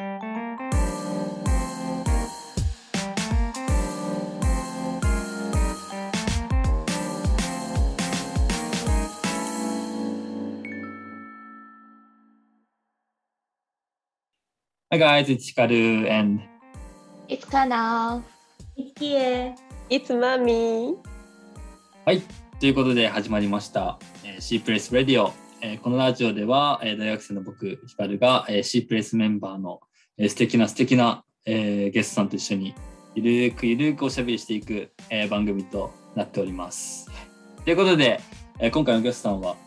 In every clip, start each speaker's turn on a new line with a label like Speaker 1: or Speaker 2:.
Speaker 1: Hi guys, it's Hikaru and
Speaker 2: It's Kana.
Speaker 3: It's Kie.
Speaker 4: It's mommy.
Speaker 1: はい、ということで始まりました、えー、C プレスラディオ、えーこのラジオでは、えー大学生の僕、ヒカルが、えー、C プレスメンバーの、えー素敵な素敵な、えーゲストさんと一緒にゆるーくゆるーくおしゃべりしていく、えー番組となっております。ということで、えー今回のゲストさんはも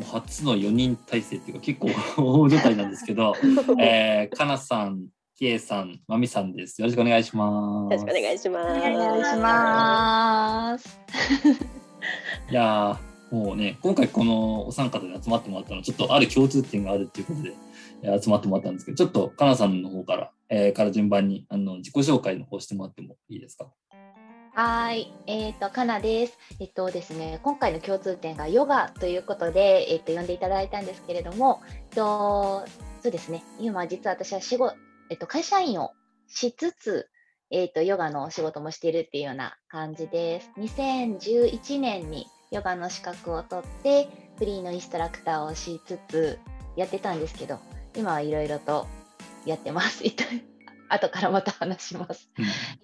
Speaker 1: う初の4人体制っていうか結構大所帯なんですけど、えー、かなさん、きえさん、まみさんです。よろしくお願いします。
Speaker 4: よろしくお願いします。
Speaker 3: お願い
Speaker 2: します。
Speaker 1: いやーもうね今回このお三方で集まってもらったのはちょっとある共通点があるっていうことでえー集まってもらったんですけどちょっとかなさんの方から、えーから順番にあの自己紹介の方してもらってもいいですか？
Speaker 2: はい、えっ、と、かなです。えっとですね、今回の共通点がヨガということで、えっと、呼んでいただいたんですけれども、えっと、そうですね、今実は私は仕事、えっと、会社員をしつつ、えっと、ヨガのお仕事もしているっていうような感じです。2011年にヨガの資格を取って、フリーのインストラクターをしつつやってたんですけど、今はいろいろとやってます。後からまた話します。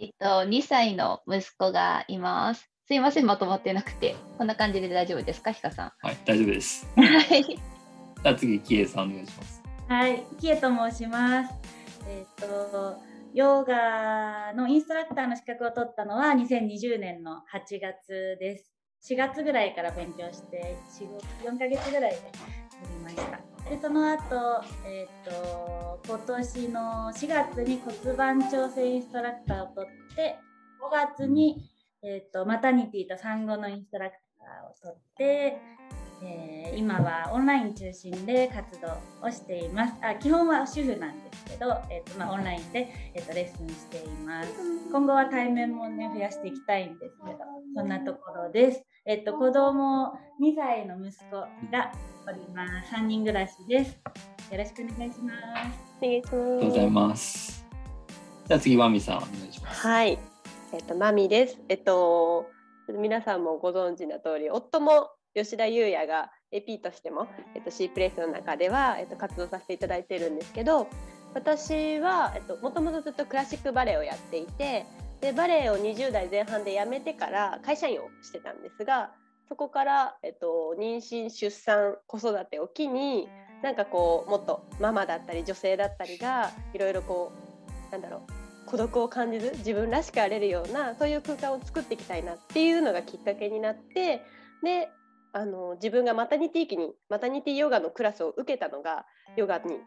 Speaker 2: えっと、2歳の息子がいます。すいません、まとまってなくて。こんな感じで大丈夫ですか、ひかさ
Speaker 1: はい大丈夫です
Speaker 2: ん。はい。
Speaker 1: じゃあ次きえさんお願いします
Speaker 3: はい、キエと申します。えっ、と、ヨガのインストラクターの資格を取ったのは2020年の8月です。4月ぐらいから勉強して、4, 4ヶ月ぐらいで取りました。で、その後、えっ、と、今年の4月に骨盤調整インストラクターを取って、5月に、えっ、と、マタニティと産後のインストラクターを取って、えー今はオンライン中心で活動をしています。あ基本は主婦なんですけど、えーとまあ、オンラインで、えー、とレッスンしています。今後は対面もね増やしていきたいんですけど、そんなところです。えっ、と子供2歳の息子がおります。3人暮らしです。よろしくお願いします。
Speaker 4: お願いします。
Speaker 1: ありがとうございますじゃあ次まみさんお願いします
Speaker 4: はい。えっと、マミです。えっと、皆さんもご存知の通り、夫も吉田優也が AP としても、えっと、C プレイスの中では、えっと、活動させていただいているんですけど、私は、えっと、もともとずっとクラシックバレエをやっていて、で、バレエを20代前半で辞めてから会社員をしてたんですが、そこから、えっと、妊娠、出産、子育てを機に、なんかこう、もっとママだったり女性だったりが、いろいろこう、なんだろう、孤独を感じず自分らしくあれるようなそういう空間を作っていきたいなっていうのがきっかけになってであの自分がマタニティー期にマタニティヨガのクラスを受けたのがヨガに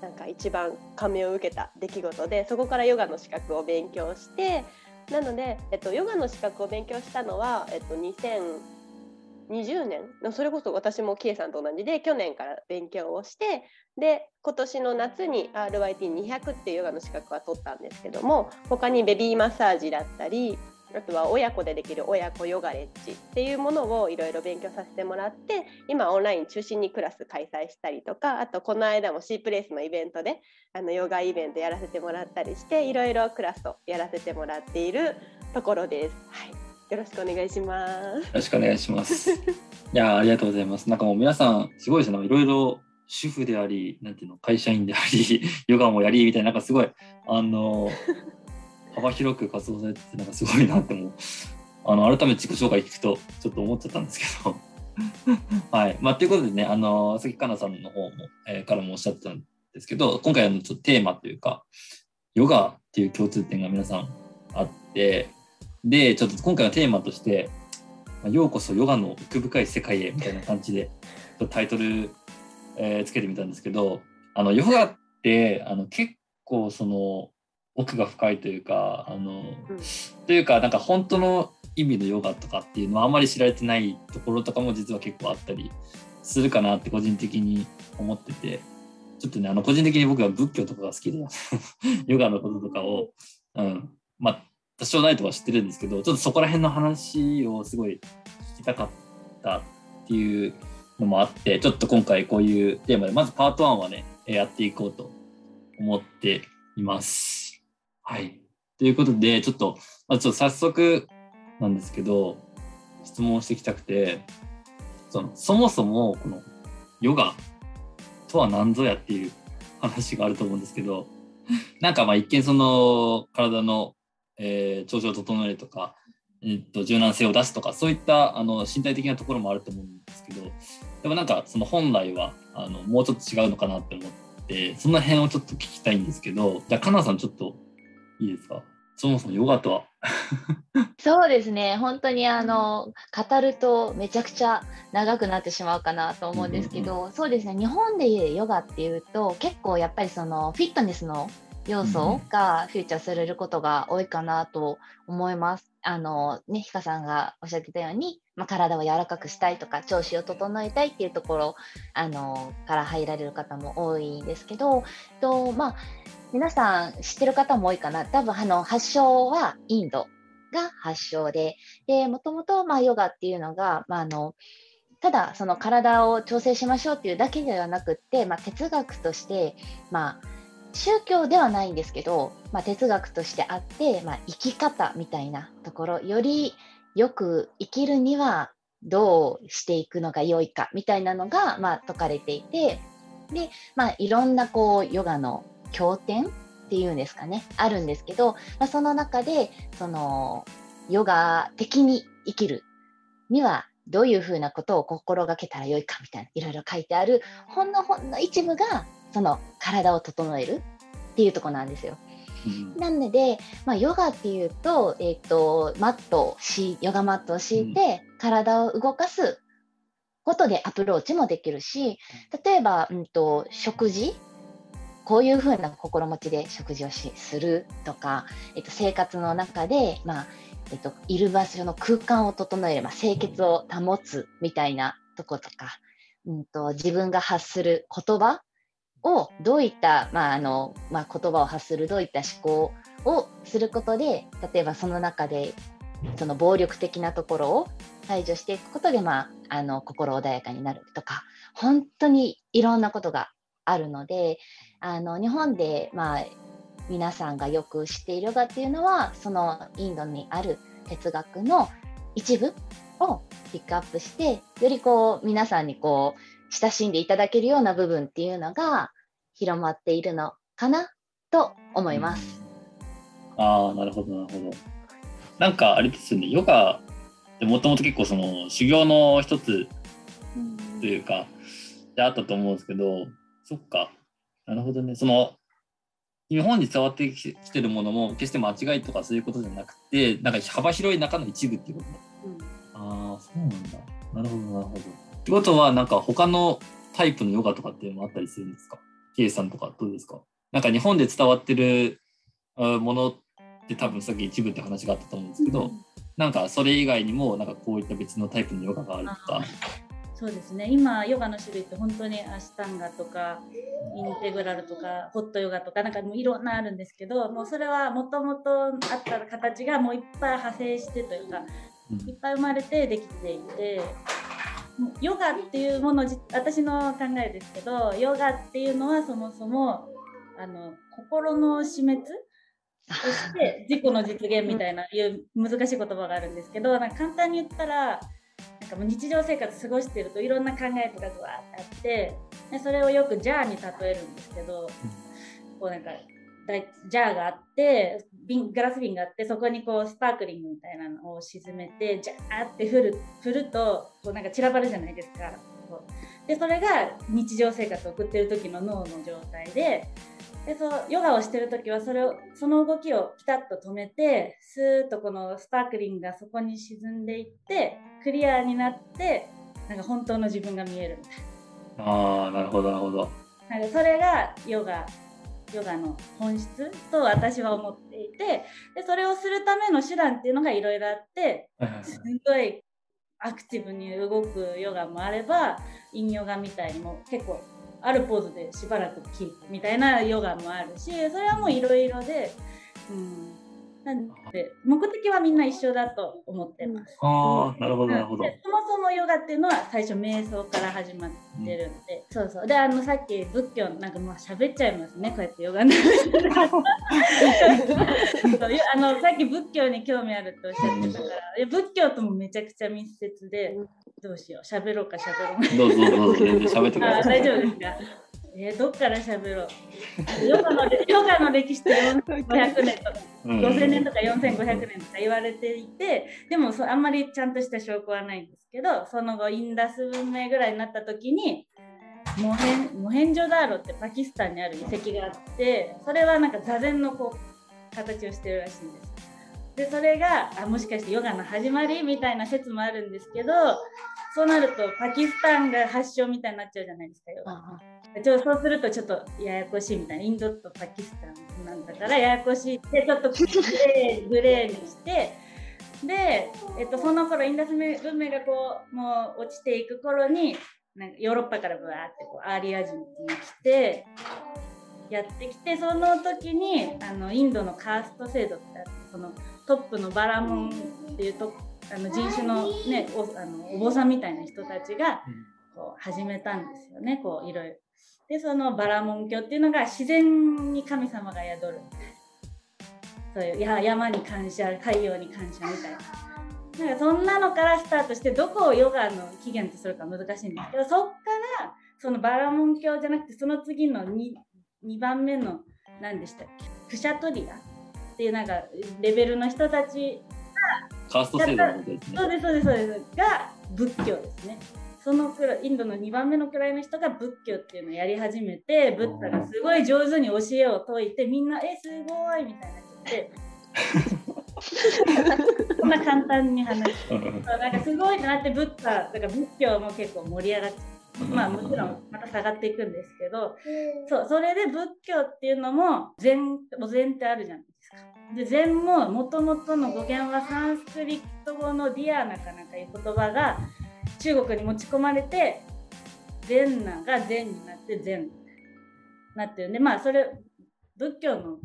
Speaker 4: なんか一番感銘を受けた出来事でそこからヨガの資格を勉強してなので、えっと、ヨガの資格を勉強したのは、えっと、2020年それこそ私もキエさんと同じで去年から勉強をしてで今年の夏に RYT200 っていうヨガの資格は取ったんですけども他にベビーマッサージだったりあとは親子でできる親子ヨガレッジっていうものをいろいろ勉強させてもらって今オンライン中心にクラス開催したりとかあとこの間も C プレイスのイベントであのヨガイベントやらせてもらったりしていろいろクラスをやらせてもらっているところです。はい、よろしくお願いします。
Speaker 1: よろしくお願いします。いやありがとうございます。なんかもう皆さんすごいですね。いろいろ主婦であり、なんていうの、会社員であり、ヨガもやりみたいな、なんかすごい、あの、幅広く活動されてて、なんかすごいなってもう、あの、改めて自己紹介聞くと、ちょっと思っちゃったんですけど。はい。まあ、ということでね、あの、関かなさんの方も、えーからもおっしゃってたんですけど、今回のちょっとテーマというか、ヨガっていう共通点が皆さんあって、で、ちょっと今回のテーマとして、まあようこそヨガの奥深い世界へみたいな感じでちょっとタイトル、えーつけてみたんですけどあのヨガってあの結構その奥が深いというかあの、というかなんか本当の意味のヨガとかっていうのはあんまり知られてないところとかも実は結構あったりするかなって個人的に思っててちょっとねあの個人的に僕は仏教とかが好きで ヨガのこととかを、うん、まあ多少ないとは知ってるんですけどちょっとそこら辺の話をすごい聞きたかったっていうのもあってちょっと今回こういうテーマでまずパート1はねやっていこうと思っています。はい。ということで、ちょっと、まあ、ちょっと早速なんですけど、質問していきたくて、そのそもそもこのヨガとは何ぞやっていう話があると思うんですけど、なんかまあ一見その体の、えー調子を整えるとか、えっと柔軟性を出すとかそういったあの身体的なところもあると思うんですけどでもなんかその本来はあのもうちょっと違うのかなって思ってその辺をちょっと聞きたいんですけどじゃあかなさんちょっといいですか？そもそもヨガとは？
Speaker 2: そうですね、本当にあの語るとめちゃくちゃ長くなってしまうかなと思うんですけど、そうですね、日本でいうヨガっていうと、結構やっぱりそのフィットネスの要素がフューチャーされることが多いかなと思います。あのね、ひかさんがおっしゃってたように、まあ、体を柔らかくしたいとか、調子を整えたいっていうところあのから入られる方も多いんですけど、とまあ、皆さん知ってる方も多いかな、多分あの発祥はインドが発祥で、もともと、ヨガっていうのが、まあ、あの、ただ、その体を調整しましょうっていうだけではなくって、まあ、哲学として、まあ、宗教ではないんですけど、まあ、哲学としてあって、まあ、生き方みたいなところ、よりよく生きるにはどうしていくのが良いかみたいなのが、まあ、説かれていて、で、まあ、いろんなこうヨガの経典っていうんですかね、あるんですけど、まあ、その中で、その、ヨガ的に生きるには、どういうふうなことを心がけたらよいかみたいな、いろいろ書いてある、ほんのほんの一部が、その体を整えるっていうとこなんですよ。
Speaker 1: うん。
Speaker 2: なので、まあ、ヨガっていうと、えっ、と、マットをし、ヨガマットを敷いて、体を動かすことでアプローチもできるし、例えば、うんと、食事こういうふうな心持ちで食事をしするとか、えっと、生活の中で、まあえっと、いる場所の空間を整える、まあ、清潔を保つみたいなとことか、うん、と自分が発する言葉をどういった、まああのまあ、言葉を発するどういった思考をすることで例えばその中でその暴力的なところを排除していくことで、まあ、あの心穏やかになるとか本当にいろんなことがあるのであの日本で、まあ、皆さんがよく知っているヨガっていうのはそのインドにある哲学の一部をピックアップしてよりこう皆さんにこう親しんでいただけるような部分っていうのが広まっているのかな？と思います。
Speaker 1: ああ、なるほど、なるほど。なんかあれですよね、ヨガってもともと結構その修行の一つというか、であったと思うんですけど、そっか、なるほどね。その、日本に伝わってきてるものも決して間違いとかそういうことじゃなくて、なんか幅広い中の一部っていうことああ、そうなんだ。なるほど、なるほど。ってことは、なんか他のタイプのヨガとかっていうのもあったりするんですか？ケイさんとかどうですか？なんか日本で伝わってるあものって多分さっき一部って話があったと思うんですけど、なんかそれ以外にもなんかこういった別のタイプのヨガがあるとか。
Speaker 3: そうですね。今ヨガの種類って本当にアシタンガとかインテグラルとかホットヨガとかなんかもういろんなあるんですけどもうそれはもともとあった形がもういっぱい派生してというか
Speaker 1: うん。
Speaker 3: いっぱい生まれてできていてヨガっていうものじ私の考えですけどヨガっていうのはそもそもあの心の死滅そして 自己の実現みたいないう難しい言葉があるんですけどなんか簡単に言ったらなんかもう日常生活過ごしてるといろんな考えとかがわーってあってでそれをよくジャーに例えるんですけど、こうなんかジャーがあって瓶ガラス瓶があってそこにこうスパークリングみたいなのを沈めてジャーって振る振るとこうなんか散らばるじゃないですか。でそれが日常生活を送ってる時の脳の状態ででそうヨガをしてる時はそれをその動きをピタッと止めてスーッとこのスパークリングがそこに沈んでいってクリアになってなんか本当の自分が見えるみたい
Speaker 1: ああ、なるほど、なるほど。
Speaker 3: ななんかそれがヨガヨガの本質と私は思っていてでそれをするための手段っていうのがいろいろあってすごいアクティブに動くヨガもあれば陰ヨガみたいにも結構あるポーズでしばらくキープみたいなヨガもあるしそれはもういろいろで、うん、なんで目的はみんな一緒だと思ってます。
Speaker 1: ああ、なるほど、なるほど。
Speaker 3: でそもそもヨガっていうのは最初瞑想から始まってるん。で、そうそう。であのさっき仏教なんかまあ喋っちゃいますねこうやってヨガの。あのさっき仏教に興味あるっておっしゃってたから。いや仏教ともめちゃくちゃ密接でどうしよう。喋ろうか喋ろうか。
Speaker 1: どうぞどうぞ、喋ってください。
Speaker 3: あ大丈夫ですか？えーどっから喋ろう？ヨガの ヨガの歴史って4500年とか
Speaker 1: うん
Speaker 3: 5000年とか4500年とか言われていてでもそあんまりちゃんとした証拠はないんですけどその後インダス文明ぐらいになった時にモヘンモヘンジョダーロってパキスタンにある遺跡があってそれはなんか座禅のこう形をしてるらしいんです。でそれがあもしかしてヨガの始まりみたいな説もあるんですけどそうなるとパキスタンが発祥みたいになっちゃうじゃないですかヨガ。
Speaker 2: あ
Speaker 3: ちょそうするとちょっとややこしいみたいなインドとパキスタンなんだからややこしいってちょっとグレーグレーにしてで、えっと、その頃インダス文明がこうもう落ちていく頃になんかヨーロッパからブワーってこうアーリア人が来てやってきてその時にあのインドのカースト制度ってあってそのトップのバラモンっていうとあの人種の,、ね、おあのお坊さんみたいな人たちがこう始めたんですよねこういろいろ。でそのバラモン教っていうのが自然に神様が宿る。そういうや山に感謝太陽に感謝みたいな。なんかそんなのからスタートしてどこをヨガの起源とするか難しいんですけどそっからそのバラモン教じゃなくてその次の 2, 2番目の何でしたっけ？クシャトリアっていうなんかレベルの人たち
Speaker 1: カースト制度のことですね。
Speaker 3: そう。ですそうですそうです。が仏教ですね。そのくらいインドの2番目のくらいの人が仏教っていうのをやり始めてブッダがすごい上手に教えを説いてみんな「えすごい!」みたいになっちゃって。そんな簡単に話して
Speaker 1: うん。
Speaker 3: なんかすごいなってブッダだから仏教も結構盛り上がってまあもちろんまた下がっていくんですけどそうそれで仏教っていうのも禅お禅ってあるじゃないですか。で禅ももともとの語源はサンスクリット語のディアナかなんかいう言葉が中国に持ち込まれて禅那が禅になって禅なってるんでまあそれ仏教の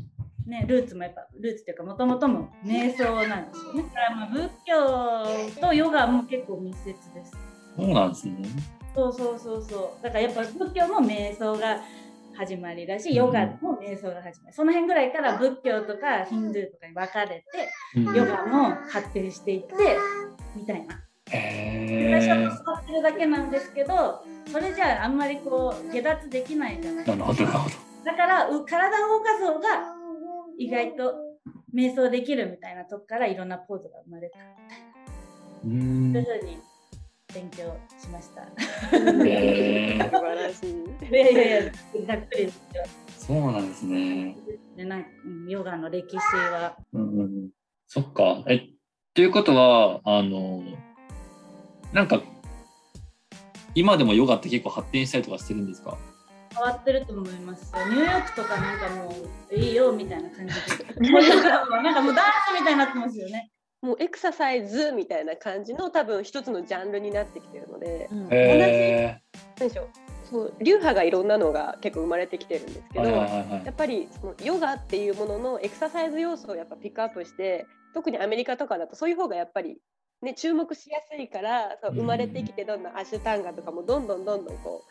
Speaker 3: ね、ルーツもやっぱルーツっていうかもともとも瞑想なんですよね。だからまあ仏教とヨガも結構密接です。
Speaker 1: そうなんですね。
Speaker 3: そうそうそうそう。だからやっぱ仏教も瞑想が始まりだし、ヨガも瞑想が始まり。その辺ぐらいから仏教とかヒンドゥーとかに分かれて、
Speaker 1: うん
Speaker 3: ヨガも発展していって、みたいな。
Speaker 1: へえ。
Speaker 3: 私は使ってるだけなんですけど、それじゃああんまりこう下脱できないじゃない
Speaker 1: なるほど、なるほど。
Speaker 3: だからう体を動かす方が意外と瞑想できるみたいなとこからいろんなポーズが生まれたみたいな。
Speaker 1: うーん。
Speaker 3: そういうふうに勉強しました。
Speaker 1: へえ。
Speaker 4: 素晴らしい。
Speaker 3: いやいやいや、ざっくりですよ。
Speaker 1: そうなんですね。
Speaker 3: でなんうんヨガの歴史は。
Speaker 1: うんうんうん。そっか。え、ということは、あの、なんか、今でもヨガって結構発展したりとかしてるんですか？
Speaker 3: 変わってると思いますよ。ニューヨークとかなんかもういいよみたいな感じで。もうなんかなんかもうダンスみたいになってますよね。
Speaker 4: もうエクササイズみたいな感じの多分一つのジャンルになってきてるので、
Speaker 2: うん
Speaker 1: へ
Speaker 4: 何でしょう。そう流派がいろんなのが結構生まれてきてるんですけ
Speaker 1: え。
Speaker 4: ど、やっぱりそのヨガっていうもののエクササイズ要素をやっぱピックアップして特にアメリカとかだとそういう方がやっぱり、ね、注目しやすいからそう
Speaker 1: うん
Speaker 4: 生まれてきてどんどんアシュタンガとかもどんどんどんどんこ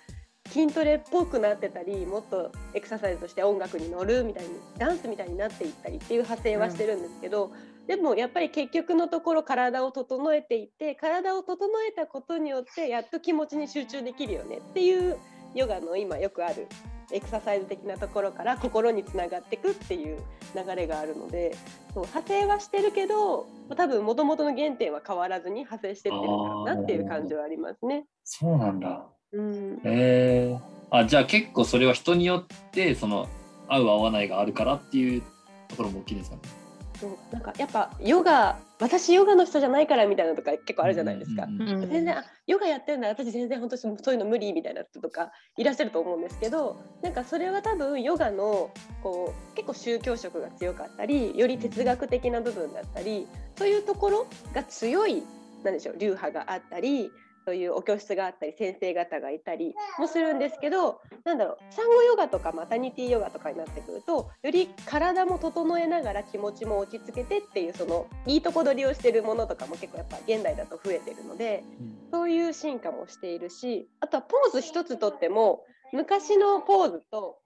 Speaker 4: う筋トレっぽくなってたりもっとエクササイズとして音楽に乗るみたいにダンスみたいになっていったりっていう派生はしてるんですけど、でもやっぱり結局のところ体を整えていって体を整えたことによってやっと気持ちに集中できるよねっていうヨガの今よくあるエクササイズ的なところから心につながっていくっていう流れがあるのでそう派生はしてるけど多分もともとの原点は変わらずに派生してってるのかなっていう感じはありますね。
Speaker 1: そうなんだ。
Speaker 4: うん、
Speaker 1: へえ。あ、じゃあ結構それは人によって、その、合う合わないがあるからっていうところも大きいですかね。
Speaker 4: そうなんかやっぱヨガ私ヨガの人じゃないからみたいなのとか結構あるじゃないですか。
Speaker 1: うんうんうん
Speaker 2: うん
Speaker 4: 全然あヨガやってるんだ私全然本当にそういうの無理みたいな人とかいらっしゃると思うんですけどなんかそれは多分ヨガのこう結構宗教色が強かったりより哲学的な部分だったりそういうところが強いなんでしょう流派があったりそういうお教室があったり先生方がいたりもするんですけどなんだろう産後ヨガとかマタニティヨガとかになってくるとより体も整えながら気持ちも落ち着けてっていうそのいいとこ取りをしてるものとかも結構やっぱ現代だと増えてるのでそういう進化もしているしあとはポーズ一つとっても昔のポーズと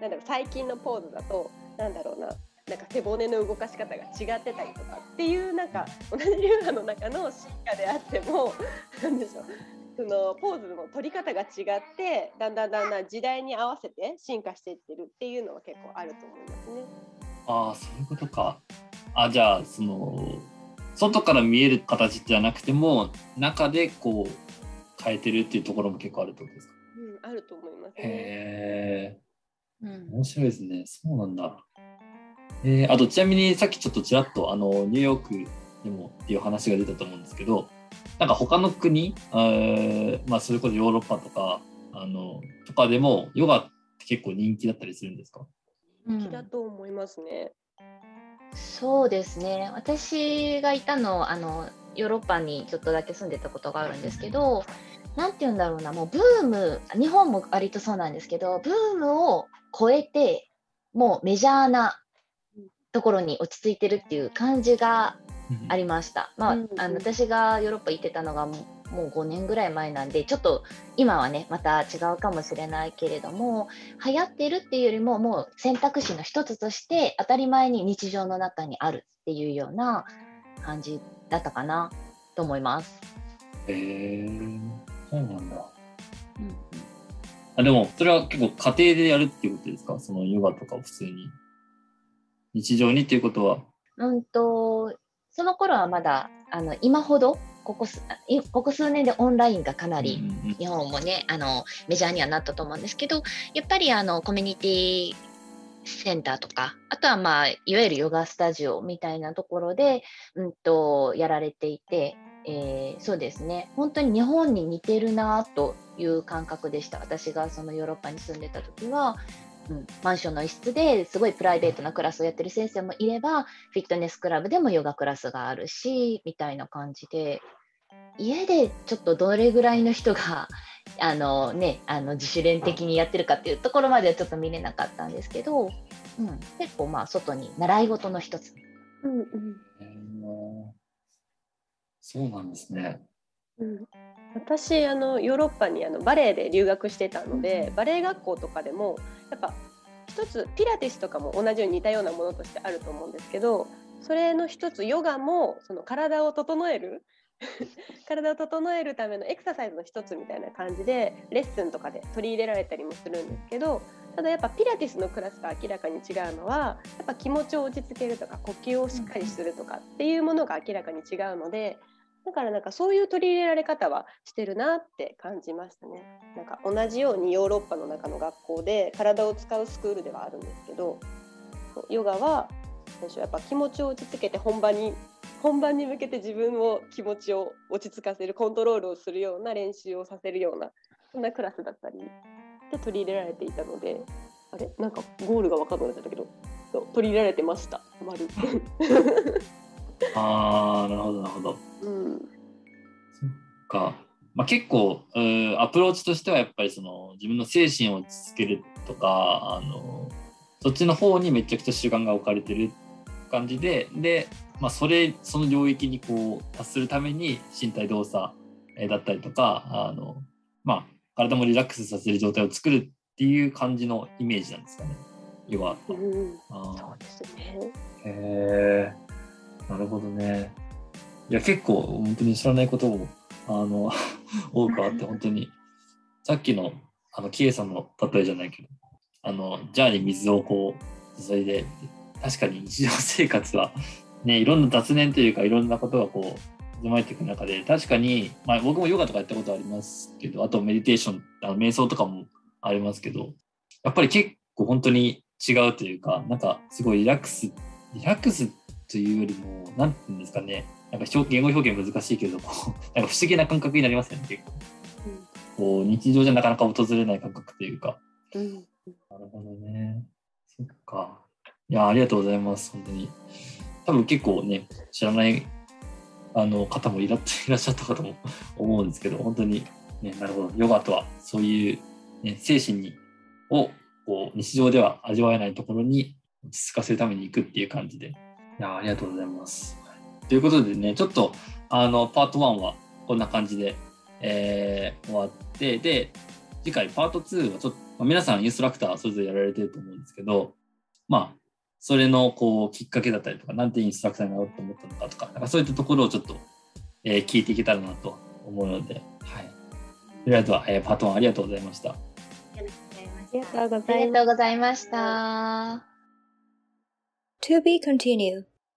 Speaker 4: なんだろう最近のポーズだとなんだろうななんか背骨の動かし方が違ってたりとかっていうなんか同じ流派の中の進化であっても なんでしょうそのポーズの取り方が違ってだんだんだんだん時代に合わせて進化していってるっていうのは結構あると思いますね。
Speaker 1: ああそういうことか。あじゃあその外から見える形じゃなくても中でこう変えてるっていうところも結構あるってことですか？
Speaker 4: うん、あると思いますね。
Speaker 1: へえ
Speaker 2: うん
Speaker 1: 面白いですね。そうなんだ。えー、あとちなみにさっきちょっとちらっとあのニューヨークでもっていう話が出たと思うんですけどなんか他の国、えーまあ、それこそヨーロッパとかあのとかでもヨガって結構人気だったりするんですか？
Speaker 2: うん。
Speaker 4: 気だと思いますね。
Speaker 2: そうですね。私がいたのあのヨーロッパにちょっとだけ住んでたことがあるんですけどなんて言うんだろうな。もうブーム日本も割とそうなんですけどブームを超えてもうメジャーなところに落ち着いてるっていう感じがありました。まあ、あの私がヨーロッパ行ってたのがもうもう5年ぐらい前なんでちょっと今はねまた違うかもしれないけれども流行ってるっていうよりももう選択肢の一つとして当たり前に日常の中にあるっていうような感じだったかなと思います。
Speaker 1: へえそうなんだ。
Speaker 2: うん
Speaker 1: あでもそれは結構家庭でやるっていうことですか？そのヨガとかを普通に。日常にっていうことは？
Speaker 2: うんとその頃はまだあの今ほどここすいここ数年でオンラインがかなり日本もねあのメジャーにはなったと思うんですけどやっぱりあのコミュニティセンターとかあとはまあいわゆるヨガスタジオみたいなところで、うん、とやられていて、えーそうですね。本当に日本に似てるなという感覚でした。私がそのヨーロッパに住んでた時は、うん、マンションの一室ですごいプライベートなクラスをやってる先生もいればフィットネスクラブでもヨガクラスがあるしみたいな感じで家でちょっとどれぐらいの人が あの、ね、あの自主練的にやってるかっていうところまではちょっと見れなかったんですけど、うん、結構まあ外に習い事の一つ。
Speaker 4: うんうん。
Speaker 1: そうなんですね。
Speaker 4: うん。私あのヨーロッパにあのバレエで留学してたので、バレエ学校とかでもやっぱ一つピラティスとかも同じように似たようなものとしてあると思うんですけどそれの一つヨガもその体を整える 体を整えるためのエクササイズの一つみたいな感じでレッスンとかで取り入れられたりもするんですけどただやっぱピラティスのクラスが明らかに違うのはやっぱ気持ちを落ち着けるとか呼吸をしっかりするとかっていうものが明らかに違うのでだからなんかそういう取り入れられ方はしてるなって感じましたね。なんか同じようにヨーロッパの中の学校で体を使うスクールではあるんですけどヨガは最初やっぱ気持ちを落ち着けて本番に本番に向けて自分を気持ちを落ち着かせるコントロールをするような練習をさせるようなそんなクラスだったりで取り入れられていたのであれ？なんかゴールが分かんなくなっちゃったけど取り入れられてました。丸
Speaker 1: ああ、なるほど、なるほど。
Speaker 4: うん
Speaker 1: そっか。まあ、結構、アプローチとしてはやっぱりその自分の精神を落ち着けるとか、あのそっちの方にめちゃくちゃ習慣が置かれてる感じで、で、まあ、それ、その領域にこう達するために身体動作えーだったりとか、あのまあ、体もリラックスさせる状態を作るっていう感じのイメージなんですかね、ヨガと。
Speaker 4: うんそうですね
Speaker 1: へえ、なるほどね。いや、結構、本当に知らないことも、あの、多くあって、本当に、さっきの、あの、キエさんの例えじゃないけど、あの、ジャーに水をこう、注いで、確かに日常生活は、ね、いろんな雑念というか、いろんなことがこう、渦巻いていく中で、確かに、まあ、僕もヨガとかやったことありますけど、あとメディテーション、あの瞑想とかもありますけど、やっぱり結構本当に違うというか、なんかすごいリラックスリラックスというよりも、なんていうんですかね、なんか表言語表現難しいけど、こ うなんか不思議な感覚になりますよね、結構。こう日常じゃなかなか訪れない感覚というか。
Speaker 4: うん
Speaker 1: なるほどね。そっか。いや、ありがとうございます、本当に。多分結構ね、知らないあの方もいらっしゃったかとも 思うんですけど、本当に、ね、なるほど、ヨガとはそういう、ね、精神にをこう日常では味わえないところに落ち着かせるために行くっていう感じで、いやありがとうございます。ということでね、ちょっとあのパート1はこんな感じで、えー終わって、で、次回パート2はちょっと、まあ皆さんインストラクターそれぞれやられてると思うんですけど、まあ、それのこうきっかけだったりとか、なんでインストラクターになろうと思ったのかとか、なんかそういったところをちょっと、えー聞いていけたらなと思うので、はい。とりあえずは、えーパート1ありがとうございました。
Speaker 3: ありがとうございました
Speaker 4: ありがとうご
Speaker 2: あ
Speaker 4: ざいます
Speaker 2: りがとうございました。
Speaker 5: To be continued.